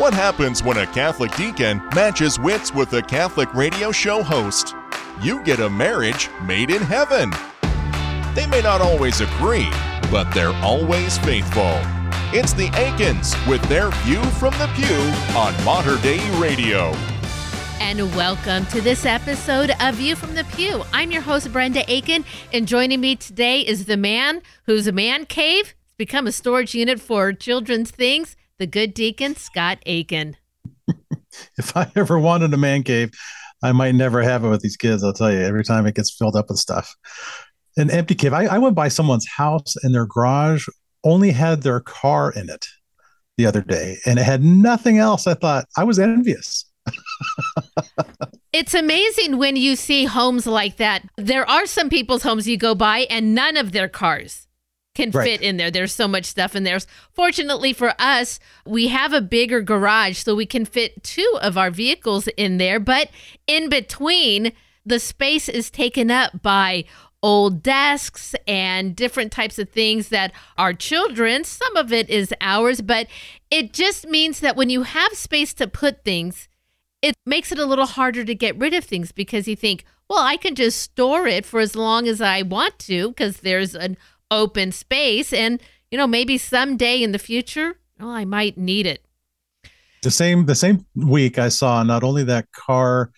What happens when a Catholic deacon matches wits with a Catholic radio show host? You get a marriage made in heaven. They may not always agree, but they're always faithful. It's the Aikens with their view from the pew on Mater Dei Radio. And welcome to this episode of View from the Pew. I'm your host, Brenda Aiken, and joining me today is the man whose man cave has become a storage unit for children's things, the good deacon, Scott Aiken. if I ever wanted a man cave, I might never have it with these kids. I'll tell you, every time it gets filled up with stuff. An empty cave. I, I went by someone's house and their garage only had their car in it the other day and it had nothing else. I thought I was envious. it's amazing when you see homes like that. There are some people's homes you go by and none of their cars can right. fit in there. There's so much stuff in there. Fortunately for us, we have a bigger garage so we can fit two of our vehicles in there, but in between, the space is taken up by old desks and different types of things that are children. Some of it is ours, but it just means that when you have space to put things, it makes it a little harder to get rid of things because you think, well, I can just store it for as long as I want to because there's an open space. And, you know, maybe someday in the future, well, I might need it. The same the same week I saw not only that car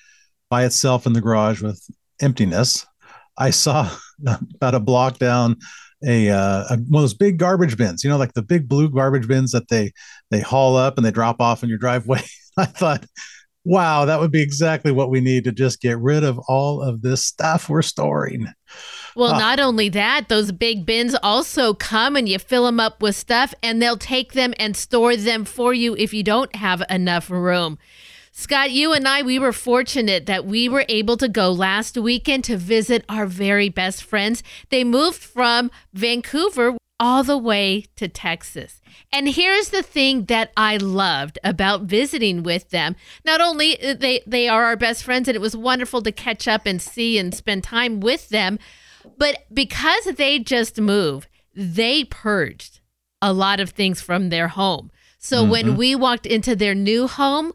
by itself in the garage with emptiness, I saw about a block down a, uh, a, one of those big garbage bins, you know, like the big blue garbage bins that they they haul up and they drop off in your driveway. I thought, wow, that would be exactly what we need to just get rid of all of this stuff we're storing. Well, uh, not only that, those big bins also come and you fill them up with stuff, and they'll take them and store them for you if you don't have enough room. Scott, you and I, we were fortunate that we were able to go last weekend to visit our very best friends. They moved from Vancouver all the way to Texas. And here's the thing that I loved about visiting with them. Not only uh, they they are our best friends and it was wonderful to catch up and see and spend time with them, but because they just moved, they purged a lot of things from their home. So mm-hmm. when we walked into their new home,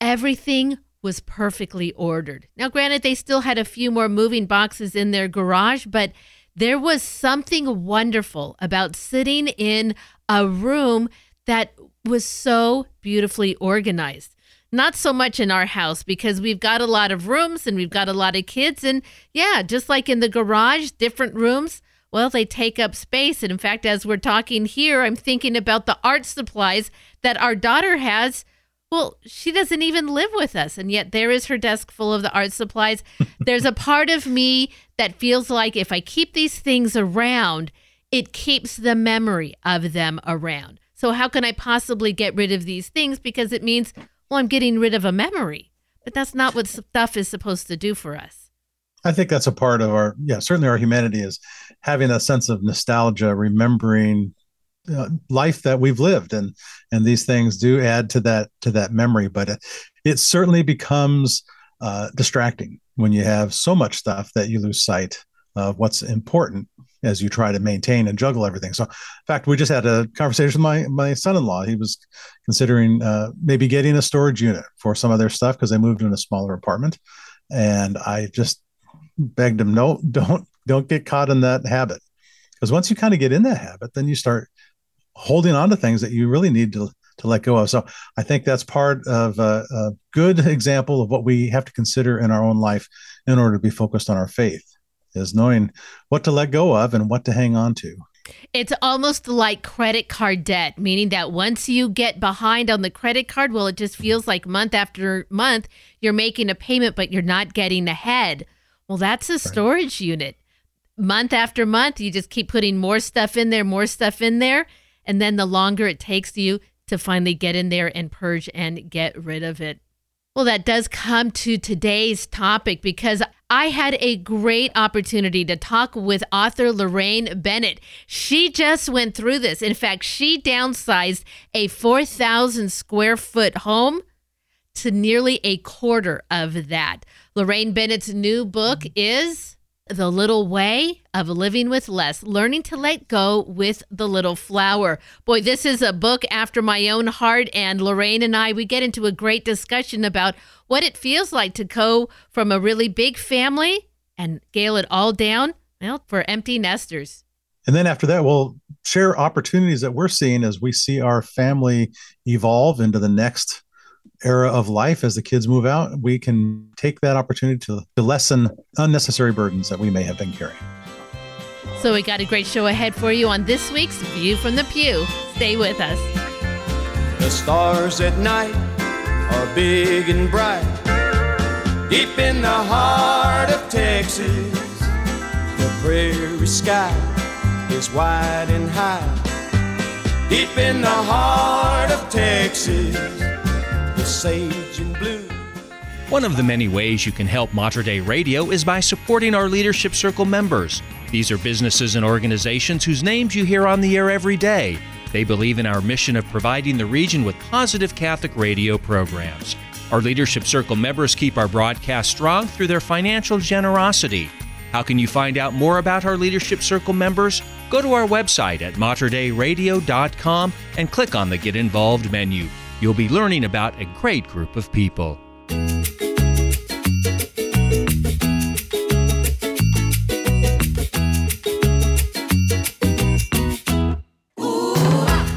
everything was perfectly ordered. Now, granted, they still had a few more moving boxes in their garage, but there was something wonderful about sitting in a room that was so beautifully organized. Not so much in our house because we've got a lot of rooms and we've got a lot of kids. And yeah, just like in the garage, different rooms, well, they take up space. And in fact, as we're talking here, I'm thinking about the art supplies that our daughter has. Well, she doesn't even live with us. And yet there is her desk full of the art supplies. There's a part of me that feels like if I keep these things around, it keeps the memory of them around. So, how can I possibly get rid of these things? Because it means, well, I'm getting rid of a memory. But that's not what stuff is supposed to do for us. I think that's a part of our, yeah, certainly our humanity is having a sense of nostalgia, remembering uh, life that we've lived, and and these things do add to that to that memory. But it, it certainly becomes uh, distracting when you have so much stuff that you lose sight of what's important as you try to maintain and juggle everything. So, in fact, we just had a conversation with my my son-in-law. He was considering uh, maybe getting a storage unit for some of their stuff because they moved in a smaller apartment, and I just begged him, no, don't don't get caught in that habit, because once you kind of get in that habit, then you start holding on to things that you really need to to let go of. So I think that's part of a, a good example of what we have to consider in our own life in order to be focused on our faith is knowing what to let go of and what to hang on to. It's almost like credit card debt, meaning that once you get behind on the credit card, well, it just feels like month after month you're making a payment, but you're not getting ahead. Well, that's a storage right. unit. Month after month, you just keep putting more stuff in there, more stuff in there. And then the longer it takes you to finally get in there and purge and get rid of it. Well, that does come to today's topic because I had a great opportunity to talk with author Laraine Bennett. She just went through this. In fact, she downsized a 4,000 square foot home to nearly a quarter of that. Laraine Bennett's new book is The Little Way of Living with Less Learning to Let Go with the Little Flower. Boy, this is a book after my own heart. And Laraine and I, we get into a great discussion about what it feels like to go from a really big family and scale it all down, well, for empty nesters. And then after that, we'll share opportunities that we're seeing as we see our family evolve into the next era of life as the kids move out, we can take that opportunity to, to lessen unnecessary burdens that we may have been carrying. So, we got a great show ahead for you on this week's View from the Pew. Stay with us. The stars at night are big and bright. Deep in the heart of Texas, the prairie sky is wide and high. Deep in the heart of Texas, the sage and blue. One of the many ways you can help Mater Dei Radio is by supporting our Leadership Circle members. These are businesses and organizations whose names you hear on the air every day. They believe in our mission of providing the region with positive Catholic radio programs. Our Leadership Circle members keep our broadcast strong through their financial generosity. How can you find out more about our Leadership Circle members? Go to our website at materdeiradio.com and click on the Get Involved menu. You'll be learning about a great group of people.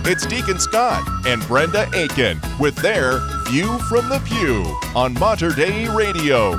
It's Deacon Scott and Brenda Aiken with their View from the Pew on Mater Dei Radio.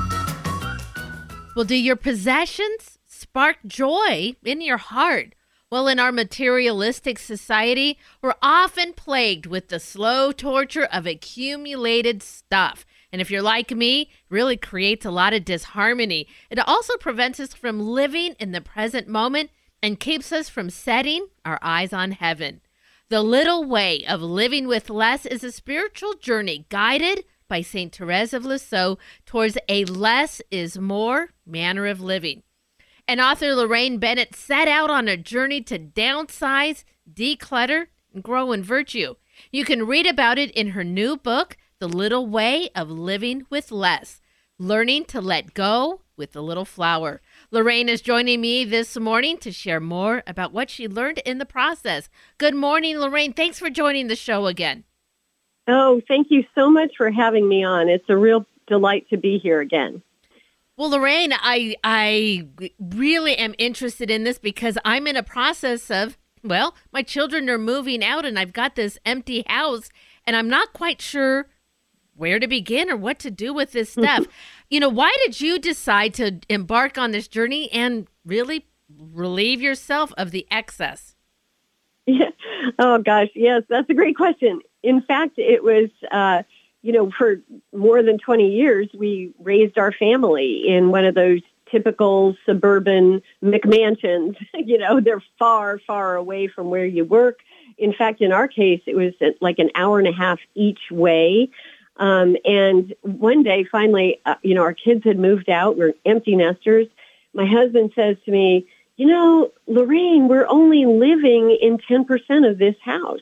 Well, do your possessions spark joy in your heart? Well, in our materialistic society, we're often plagued with the slow torture of accumulated stuff. And if you're like me, it really creates a lot of disharmony. It also prevents us from living in the present moment and keeps us from setting our eyes on heaven. The Little Way of Living with Less is a spiritual journey guided by St. Therese of Lisieux towards a less is more manner of living. And author Laraine Bennett set out on a journey to downsize, declutter, and grow in virtue. You can read about it in her new book, The Little Way of Living with Less Learning to Let Go with the Little Flower. Laraine is joining me this morning to share more about what she learned in the process. Good morning, Laraine. Thanks for joining the show again. Oh, thank you so much for having me on. It's a real delight to be here again. Well, Laraine, I I really am interested in this because I'm in a process of well, my children are moving out and I've got this empty house and I'm not quite sure where to begin or what to do with this stuff. you know, why did you decide to embark on this journey and really relieve yourself of the excess? Yeah. Oh gosh, yes, that's a great question. In fact, it was uh, you know, for more than 20 years, we raised our family in one of those typical suburban McMansions. you know, they're far, far away from where you work. In fact, in our case, it was like an hour and a half each way. Um, and one day, finally, uh, you know, our kids had moved out. We're empty nesters. My husband says to me, you know, Laraine, we're only living in 10% of this house.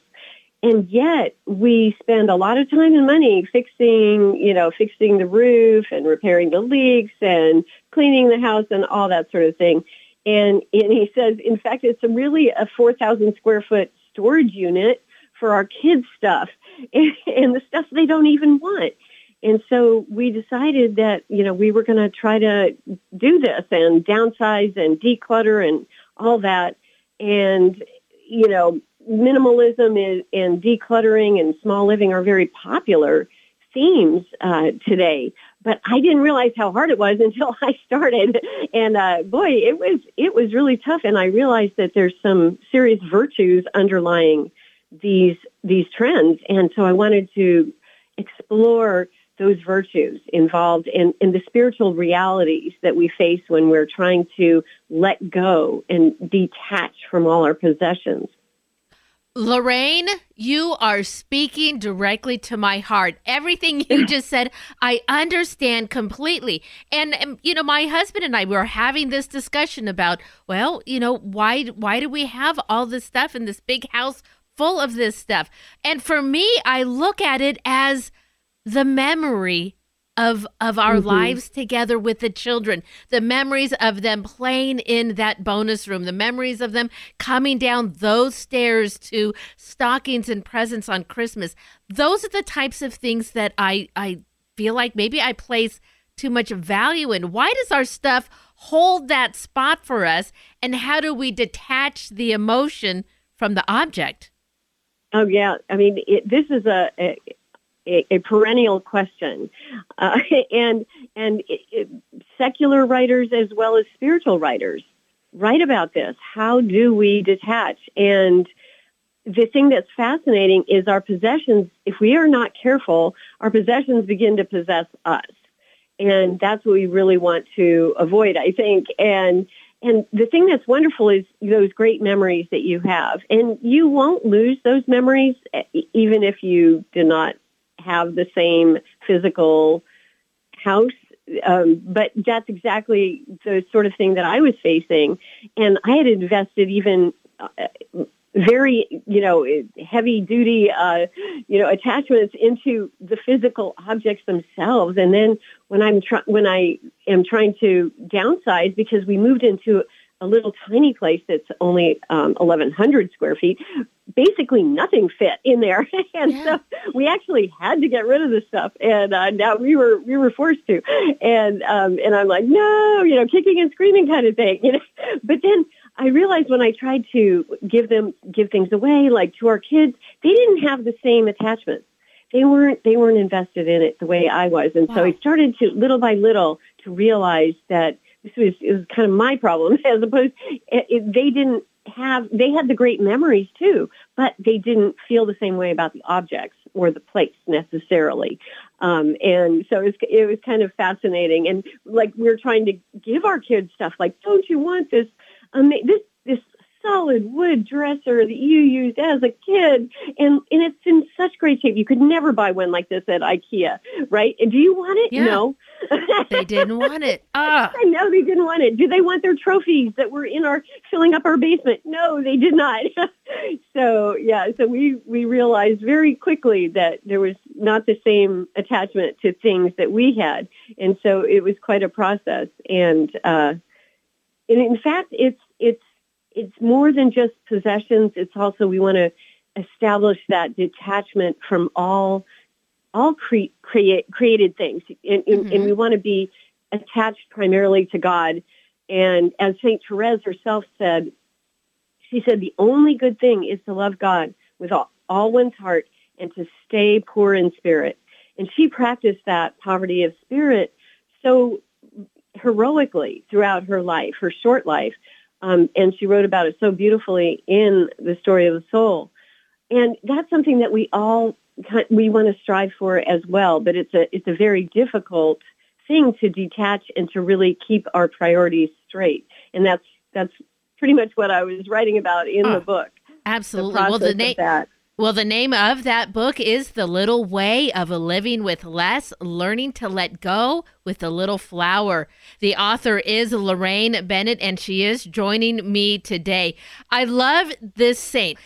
And yet we spend a lot of time and money fixing, you know, fixing the roof and repairing the leaks and cleaning the house and all that sort of thing. And, and he says, in fact, it's a really a 4,000 square foot storage unit for our kids' stuff and, and the stuff they don't even want. And so we decided that, you know, we were going to try to do this and downsize and declutter and all that. And, you know, minimalism is, and decluttering and small living are very popular themes uh, today. But I didn't realize how hard it was until I started, and uh, boy, it was it was really tough. And I realized that there's some serious virtues underlying these these trends, and so I wanted to explore those virtues involved in, in the spiritual realities that we face when we're trying to let go and detach from all our possessions. Laraine, you are speaking directly to my heart. Everything you just said, I understand completely. And, um, you know, my husband and I were having this discussion about, well, you know, why why do we have all this stuff in this big house full of this stuff? And for me, I look at it as the memory of of our Mm-hmm. lives together with the children. The memories of them playing in that bonus room the memories of them coming down those stairs to stockings and presents on christmas. Those are the types of things that i i feel like maybe i place too much value in. Why does our stuff hold that spot for us and how do we detach the emotion from the object? Oh yeah, I mean it, this is a, a a perennial question, uh, and and it, it, secular writers as well as spiritual writers write about this. How do we detach? And the thing that's fascinating is our possessions. If we are not careful, our possessions begin to possess us, and that's what we really want to avoid. I think and and the thing that's wonderful is those great memories that you have. And you won't lose those memories even if you do not have the same physical house. Um, but that's exactly the sort of thing that I was facing. And I had invested even uh, very, you know, heavy duty, uh, you know, attachments into the physical objects themselves. And then when I'm try- when I am trying to downsize because we moved into a little tiny place that's only um, 1,100 square feet, basically nothing fit in there, and Yeah. so we actually had to get rid of the stuff. And uh, now we were we were forced to, and um, and I'm like, no, you know, kicking and screaming kind of thing, you know. But then I realized when I tried to give them give things away, like to our kids, they didn't have the same attachments. They weren't they weren't invested in it the way I was, and so I started to little by little to realize that this was was kind of my problem as opposed it, it, they didn't have they had the great memories too, but they didn't feel the same way about the objects or the place necessarily. Um, and so it was, it was kind of fascinating. And like we're trying to give our kids stuff like, don't you want this, um, this solid wood dresser that you used as a kid? And, and it's in such great shape. You could never buy one like this at IKEA, right? And do you want it? Yeah. No. they didn't want it ah I know they didn't want it. Do they want their trophies that were in our filling up our basement? No, they did not. so yeah, so we we realized very quickly that there was not the same attachment to things that we had, and so it was quite a process. And uh, and in fact, it's it's it's more than just possessions. It's also we want to establish that detachment from all all cre- create, created things, and, and, and mm-hmm. we want to be attached primarily to God. And as Saint Therese herself said, she said the only good thing is to love God with all, all one's heart and to stay poor in spirit. And she practiced that poverty of spirit so heroically throughout her life, her short life. Um, and she wrote about it so beautifully in the story of the soul. And that's something that we all we want to strive for as well. But it's a it's a very difficult thing to detach and to really keep our priorities straight. And that's that's pretty much what I was writing about in Ah, the book. The absolutely process well the name that. Well, the name of that book is The Little Way of a Living with Less Learning to Let Go with the Little Flower. The author is Laraine Bennett, and she is joining me today. I love this saint.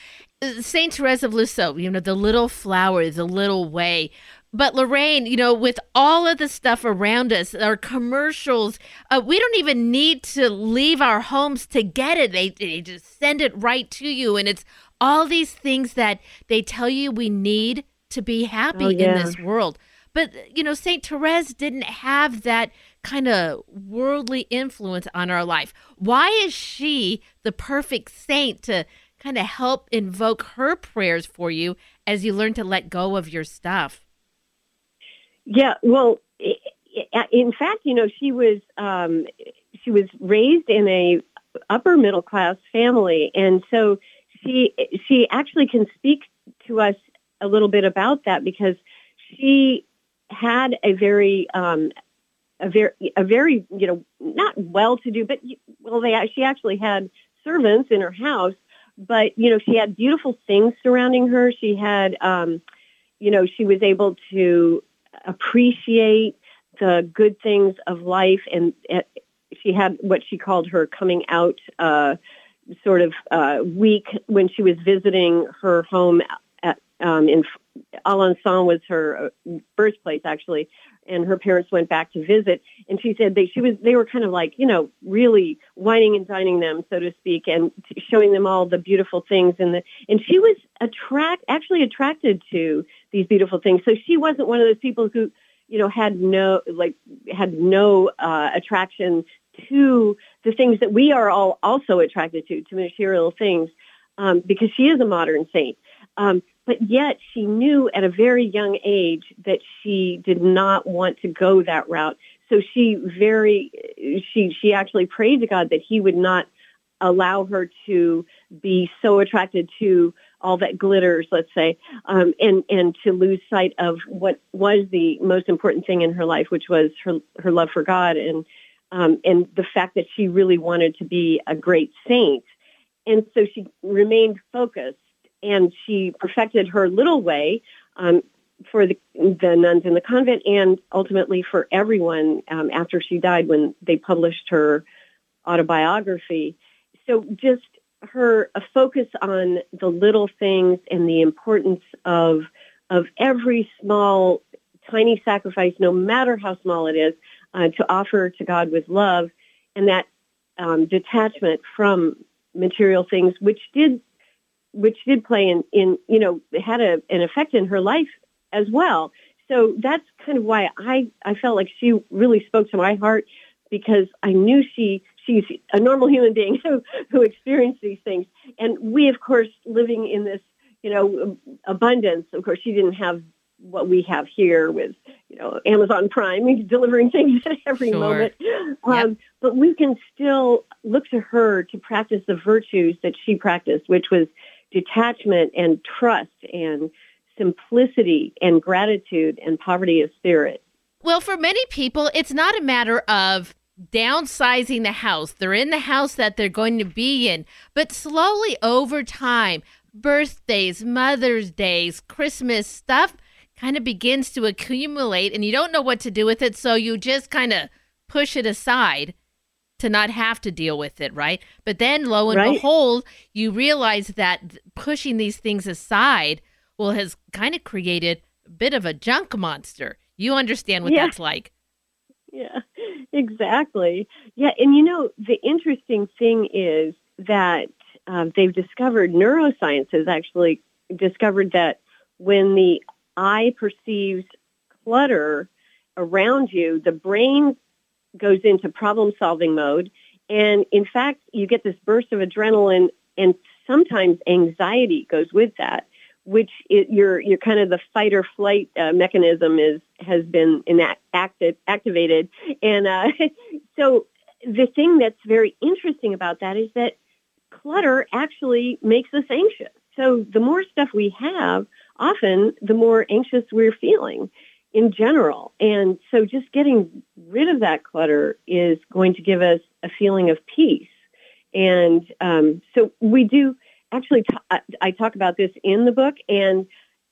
Saint Therese of Lisieux, you know, the little flower, the little way. But Laraine, you know, with all of the stuff around us, our commercials, uh, we don't even need to leave our homes to get it. They, they just send it right to you. And it's all these things that they tell you we need to be happy Oh, in this world. But, you know, St. Therese didn't have that kind of worldly influence on our life. Why is she the perfect saint to kind of help invoke her prayers for you as you learn to let go of your stuff? Yeah, well, in fact, you know, she was um, she was raised in a upper middle class family, and so she she actually can speak to us a little bit about that because she had a very um, a very a very you know not well to do, but well, they she actually had servants in her house, but you know she had beautiful things surrounding her. She had um, you know she was able to appreciate the good things of life and uh, she had what she called her coming out uh, sort of uh, week when she was visiting her home at, um, in Alençon was her uh, birthplace actually, and her parents went back to visit. And she said they she was they were kind of like you know really wining and dining them so to speak, and showing them all the beautiful things and the and she was attract actually attracted to these beautiful things. So she wasn't one of those people who you know had no like had no uh, attraction to the things that we are all also attracted to to material things um, because she is a modern saint. Um, but yet she knew at a very young age that she did not want to go that route. So she very, she, she actually prayed to God that he would not allow her to be so attracted to all that glitters, let's say, um, and and to lose sight of what was the most important thing in her life, which was her her love for God and um, and the fact that she really wanted to be a great saint. And so she remained focused and she perfected her little way um, for the, the nuns in the convent and ultimately for everyone um, after she died when they published her autobiography. So just her a focus on the little things and the importance of of every small tiny sacrifice, no matter how small it is, uh, to offer to God with love, and that um, detachment from material things, which did which did play in, in you know, had a, an effect in her life as well. So that's kind of why I, I felt like she really spoke to my heart because I knew she she's a normal human being who who experienced these things, and we of course living in this you know abundance. Of course, she didn't have what we have here with you know Amazon Prime delivering things at every Sure. moment. Yep. Um, but we can still look to her to practice the virtues that she practiced, which was detachment and trust and simplicity and gratitude and poverty of spirit. Well, for many people, it's not a matter of downsizing the house. They're in the house that they're going to be in. But slowly over time, birthdays, Mother's Days, Christmas stuff kind of begins to accumulate and you don't know what to do with it. So you just kind of push it aside to not have to deal with it, right? But then lo and Right. behold, you realize that pushing these things aside, well, has kind of created a bit of a junk monster. You understand what Yeah. that's like. Yeah, exactly. Yeah, and you know, the interesting thing is that um, they've discovered, neuroscience has actually discovered that when the eye perceives clutter around you, the brain goes into problem solving mode. And in fact, you get this burst of adrenaline and sometimes anxiety goes with that, which it, your, your kind of the fight or flight uh, mechanism is, has been acted, activated. And uh, so the thing that's very interesting about that is that clutter actually makes us anxious. So the more stuff we have, often the more anxious we're feeling in general. And so just getting rid of that clutter is going to give us a feeling of peace. And um, so we do actually, t- I- talk about this in the book. And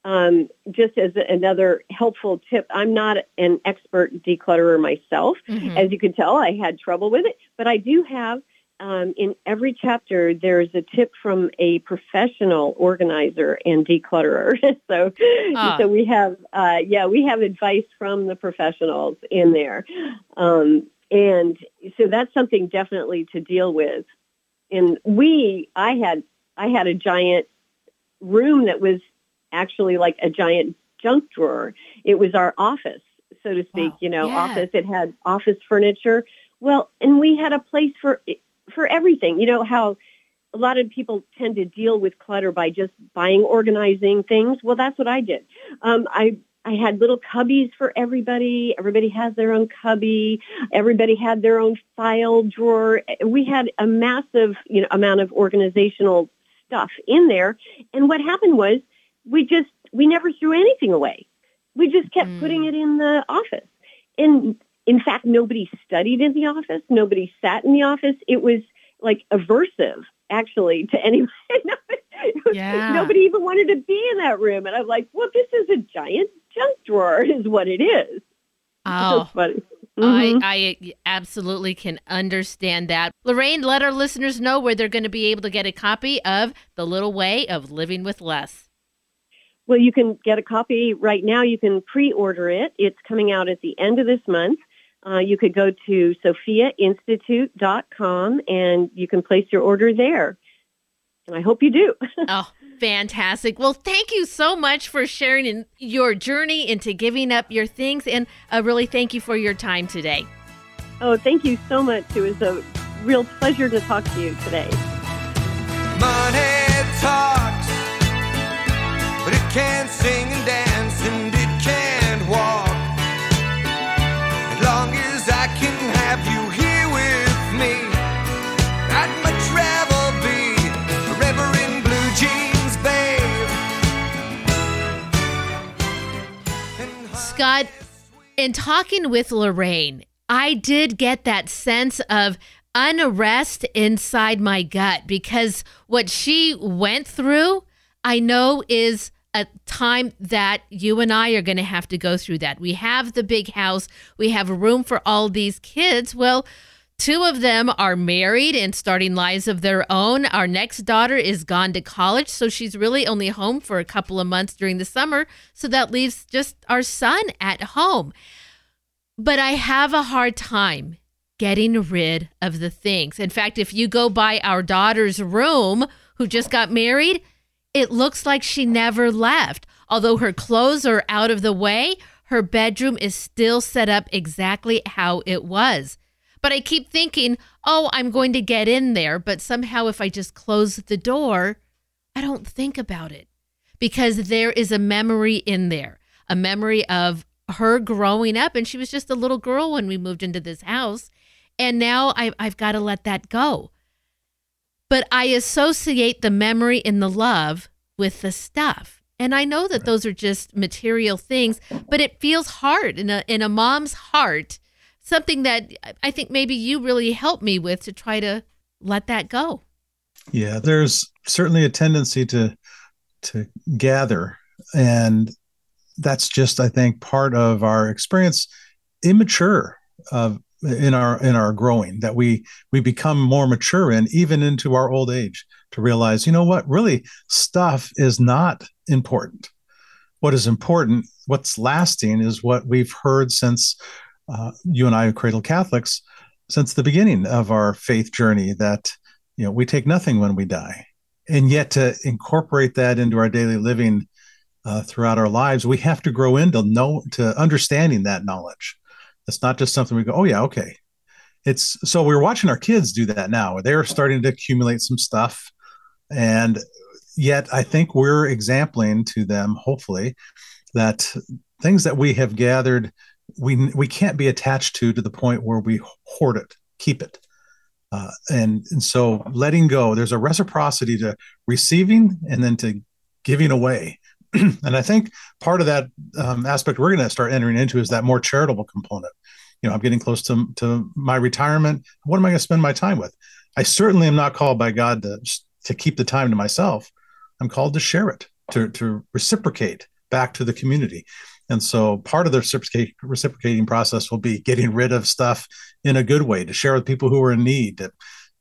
um, just as another helpful tip, I'm not an expert declutterer myself. Mhm. As you can tell, I had trouble with it, but I do have um, in every chapter there's a tip from a professional organizer and declutterer. so, Ah. so we have uh, yeah we have advice from the professionals in there, um, and so that's something definitely to deal with. And we I had I had a giant room that was actually like a giant junk drawer. It was our office, so to speak. Wow. You know, Yeah. office. It had office furniture. Well, and we had a place for for everything. You know how a lot of people tend to deal with clutter by just buying organizing things. Well, that's what I did. Um, I I had little cubbies for everybody. Everybody has their own cubby. Everybody had their own file drawer. We had a massive you know amount of organizational stuff in there. And what happened was we just we never threw anything away. We just kept Mm. putting it in the office. And in fact, nobody studied in the office. Nobody sat in the office. It was like aversive, actually, to anyone. Yeah. Nobody even wanted to be in that room. And I'm like, well, this is a giant junk drawer, is what it is. Oh, funny. Mhm. I, I absolutely can understand that. Laraine, let our listeners know where they're going to be able to get a copy of The Little Way of Living with Less. Well, you can get a copy right now. You can pre-order it. It's coming out at the end of this month. Uh, you could go to sophiainstitute.com and you can place your order there. And I hope you do. oh, fantastic. Well, thank you so much for sharing in your journey into giving up your things. And uh, really thank you for your time today. Oh, thank you so much. It was a real pleasure to talk to you today. Money talks, but it can't sing Scott, in talking with Laraine, I did get that sense of unrest inside my gut because what she went through, I know is a time that you and I are going to have to go through that. We have the big house, we have room for all these kids. Well, Two of them are married and starting lives of their own. Our next daughter is gone to college, so she's really only home for a couple of months during the summer. So that leaves just our son at home. But I have a hard time getting rid of the things. In fact, if you go by our daughter's room, who just got married, it looks like she never left. Although her clothes are out of the way, her bedroom is still set up exactly how it was. But I keep thinking, oh, I'm going to get in there. But somehow, if I just close the door, I don't think about it because there is a memory in there, a memory of her growing up. And she was just a little girl when we moved into this house. And now I, I've got to let that go. But I associate the memory and the love with the stuff. And I know that those are just material things, but it feels hard in a in a mom's heart, something that I think maybe you really helped me with to try to let that go. Yeah, there's certainly a tendency to to gather and that's just I think part of our experience immature of in our in our growing that we we become more mature in even into our old age to realize you know what really stuff is not important what is important what's lasting is what we've heard since uh, you and i are cradle catholics since the beginning of our faith journey that you know we take nothing when we die and yet to incorporate that into our daily living uh, throughout our lives we have to grow into know to understanding that knowledge it's not just something we go, oh yeah, okay. It's so we're watching our kids do that now. They're starting to accumulate some stuff, and yet I think we're exempling to them, hopefully, that things that we have gathered, we we can't be attached to to the point where we hoard it, keep it. Uh, and and so letting go there's a reciprocity to receiving and then to giving away and I think part of that um, aspect we're going to start entering into is that more charitable component. You know, I'm getting close to to my retirement. What am I going to spend my time with? I certainly am not called by God to to keep the time to myself. I'm called to share it, to to reciprocate back to the community. And so part of the reciprocating process will be getting rid of stuff in a good way to share with people who are in need.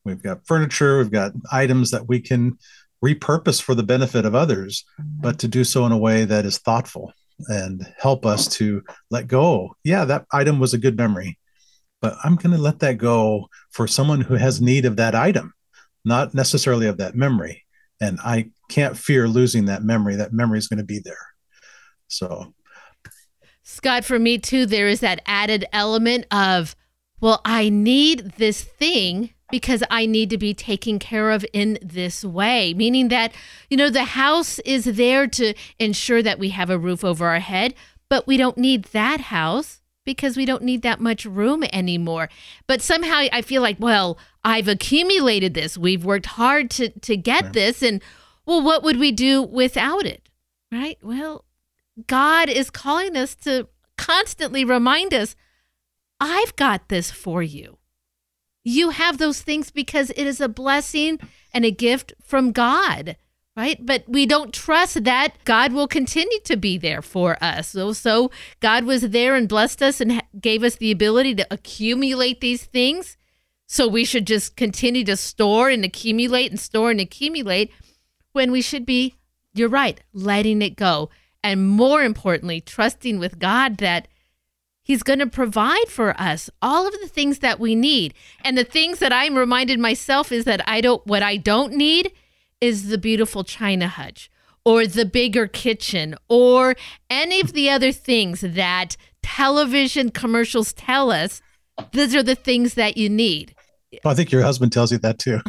We've got furniture, we've got items that we can repurpose for the benefit of others, mm-hmm. but to do so in a way that is thoughtful and help us to let go. Yeah, that item was a good memory, but I'm going to let that go for someone who has need of that item, not necessarily of that memory. And I can't fear losing that memory. That memory is going to be there. So, Scott, for me too, there is that added element of, well, I need this thing because I need to be taken care of in this way. Meaning that, you know, the house is there to ensure that we have a roof over our head, but we don't need that house because we don't need that much room anymore. But somehow I feel like, well, I've accumulated this. We've worked hard to to get yeah. this and well, what would we do without it? Right? Well, God is calling us to constantly remind us, I've got this for you. You have those things because it is a blessing and a gift from God, right? But we don't trust that God will continue to be there for us. So, so God was there and blessed us and gave us the ability to accumulate these things. So we should just continue to store and accumulate and store and accumulate when we should be you're right, letting it go. And more importantly, trusting with God that He's going to provide for us all of the things that we need. And the things that I'm reminded myself is that I don't, what I don't need is the beautiful China hutch or the bigger kitchen or any of the other things that television commercials tell us. Those are the things that you need. I think your husband tells you that too.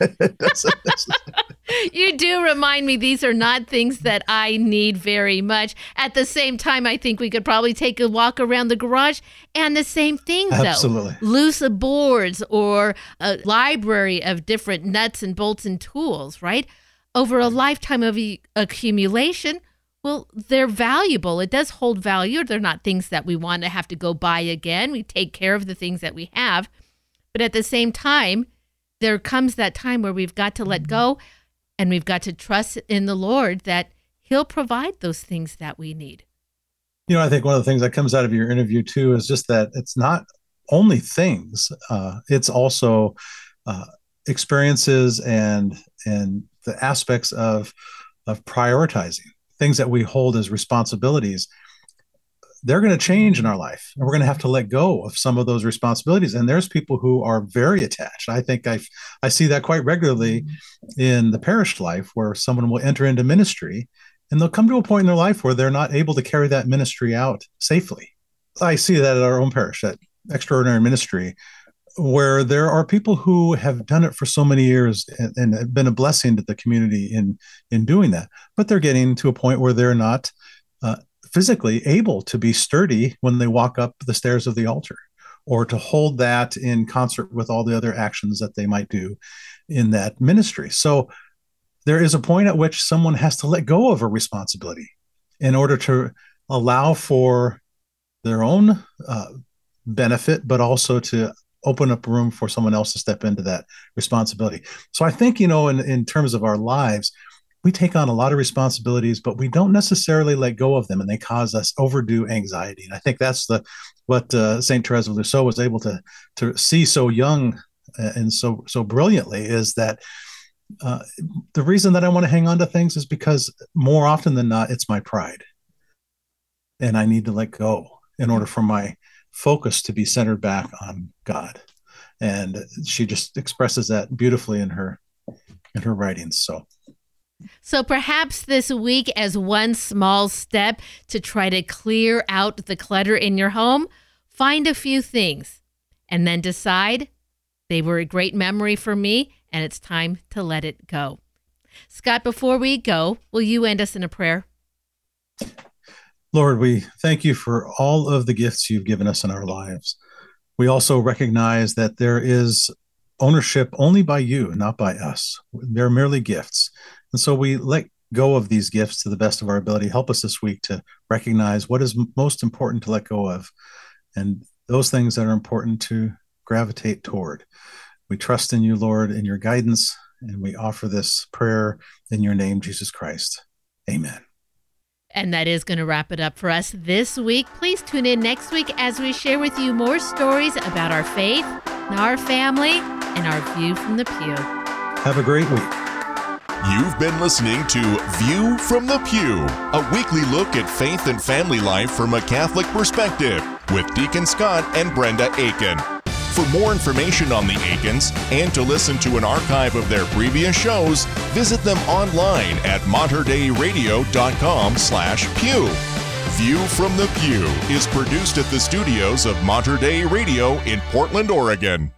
you do remind me these are not things that I need very much. At the same time, I think we could probably take a walk around the garage and the same thing, though. Absolutely. Loose boards or a library of different nuts and bolts and tools, right? Over a lifetime of e- accumulation, well, they're valuable. It does hold value. They're not things that we want to have to go buy again. We take care of the things that we have. But at the same time, there comes that time where we've got to let go and we've got to trust in the Lord that He'll provide those things that we need. You know, I think one of the things that comes out of your interview too is just that it's not only things; uh, it's also uh, experiences and and the aspects of of prioritizing things that we hold as responsibilities they're going to change in our life and we're going to have to let go of some of those responsibilities. And there's people who are very attached. I think i i see that quite regularly in the parish life where someone will enter into ministry and they'll come to a point in their life where they're not able to carry that ministry out safely. I see that at our own parish that extraordinary ministry where there are people who have done it for so many years and, and have been a blessing to the community in in doing that. But they're getting to a point where they're not uh, physically able to be sturdy when they walk up the stairs of the altar or to hold that in concert with all the other actions that they might do in that ministry. So there is a point at which someone has to let go of a responsibility in order to allow for their own uh, benefit, but also to open up room for someone else to step into that responsibility. So I think, you know, in, in terms of our lives, we take on a lot of responsibilities, but we don't necessarily let go of them, and they cause us overdue anxiety. And I think that's the what uh, Saint Therese of Lisieux was able to to see so young uh, and so so brilliantly is that uh, the reason that I want to hang on to things is because more often than not, it's my pride, and I need to let go in order for my focus to be centered back on God. And she just expresses that beautifully in her in her writings. So so perhaps this week, as one small step to try to clear out the clutter in your home, find a few things and then decide they were a great memory for me and it's time to let it go. Scott, before we go, will you end us in a prayer? Lord, we thank you for all of the gifts you've given us in our lives. We also recognize that there is ownership only by you, not by us. They're merely gifts. And so we let go of these gifts to the best of our ability. Help us this week to recognize what is most important to let go of and those things that are important to gravitate toward. We trust in you, Lord, in your guidance, and we offer this prayer in your name, Jesus Christ. Amen. And that is going to wrap it up for us this week. Please tune in next week as we share with you more stories about our faith, our family, and our view from the pew. Have a great week. You've been listening to View from the Pew, a weekly look at faith and family life from a Catholic perspective with Deacon Scott and Brenda Aiken. For more information on the Aikens and to listen to an archive of their previous shows, visit them online at materdeiradio.com slash pew. View from the Pew is produced at the studios of Mater Dei Radio in Portland, Oregon.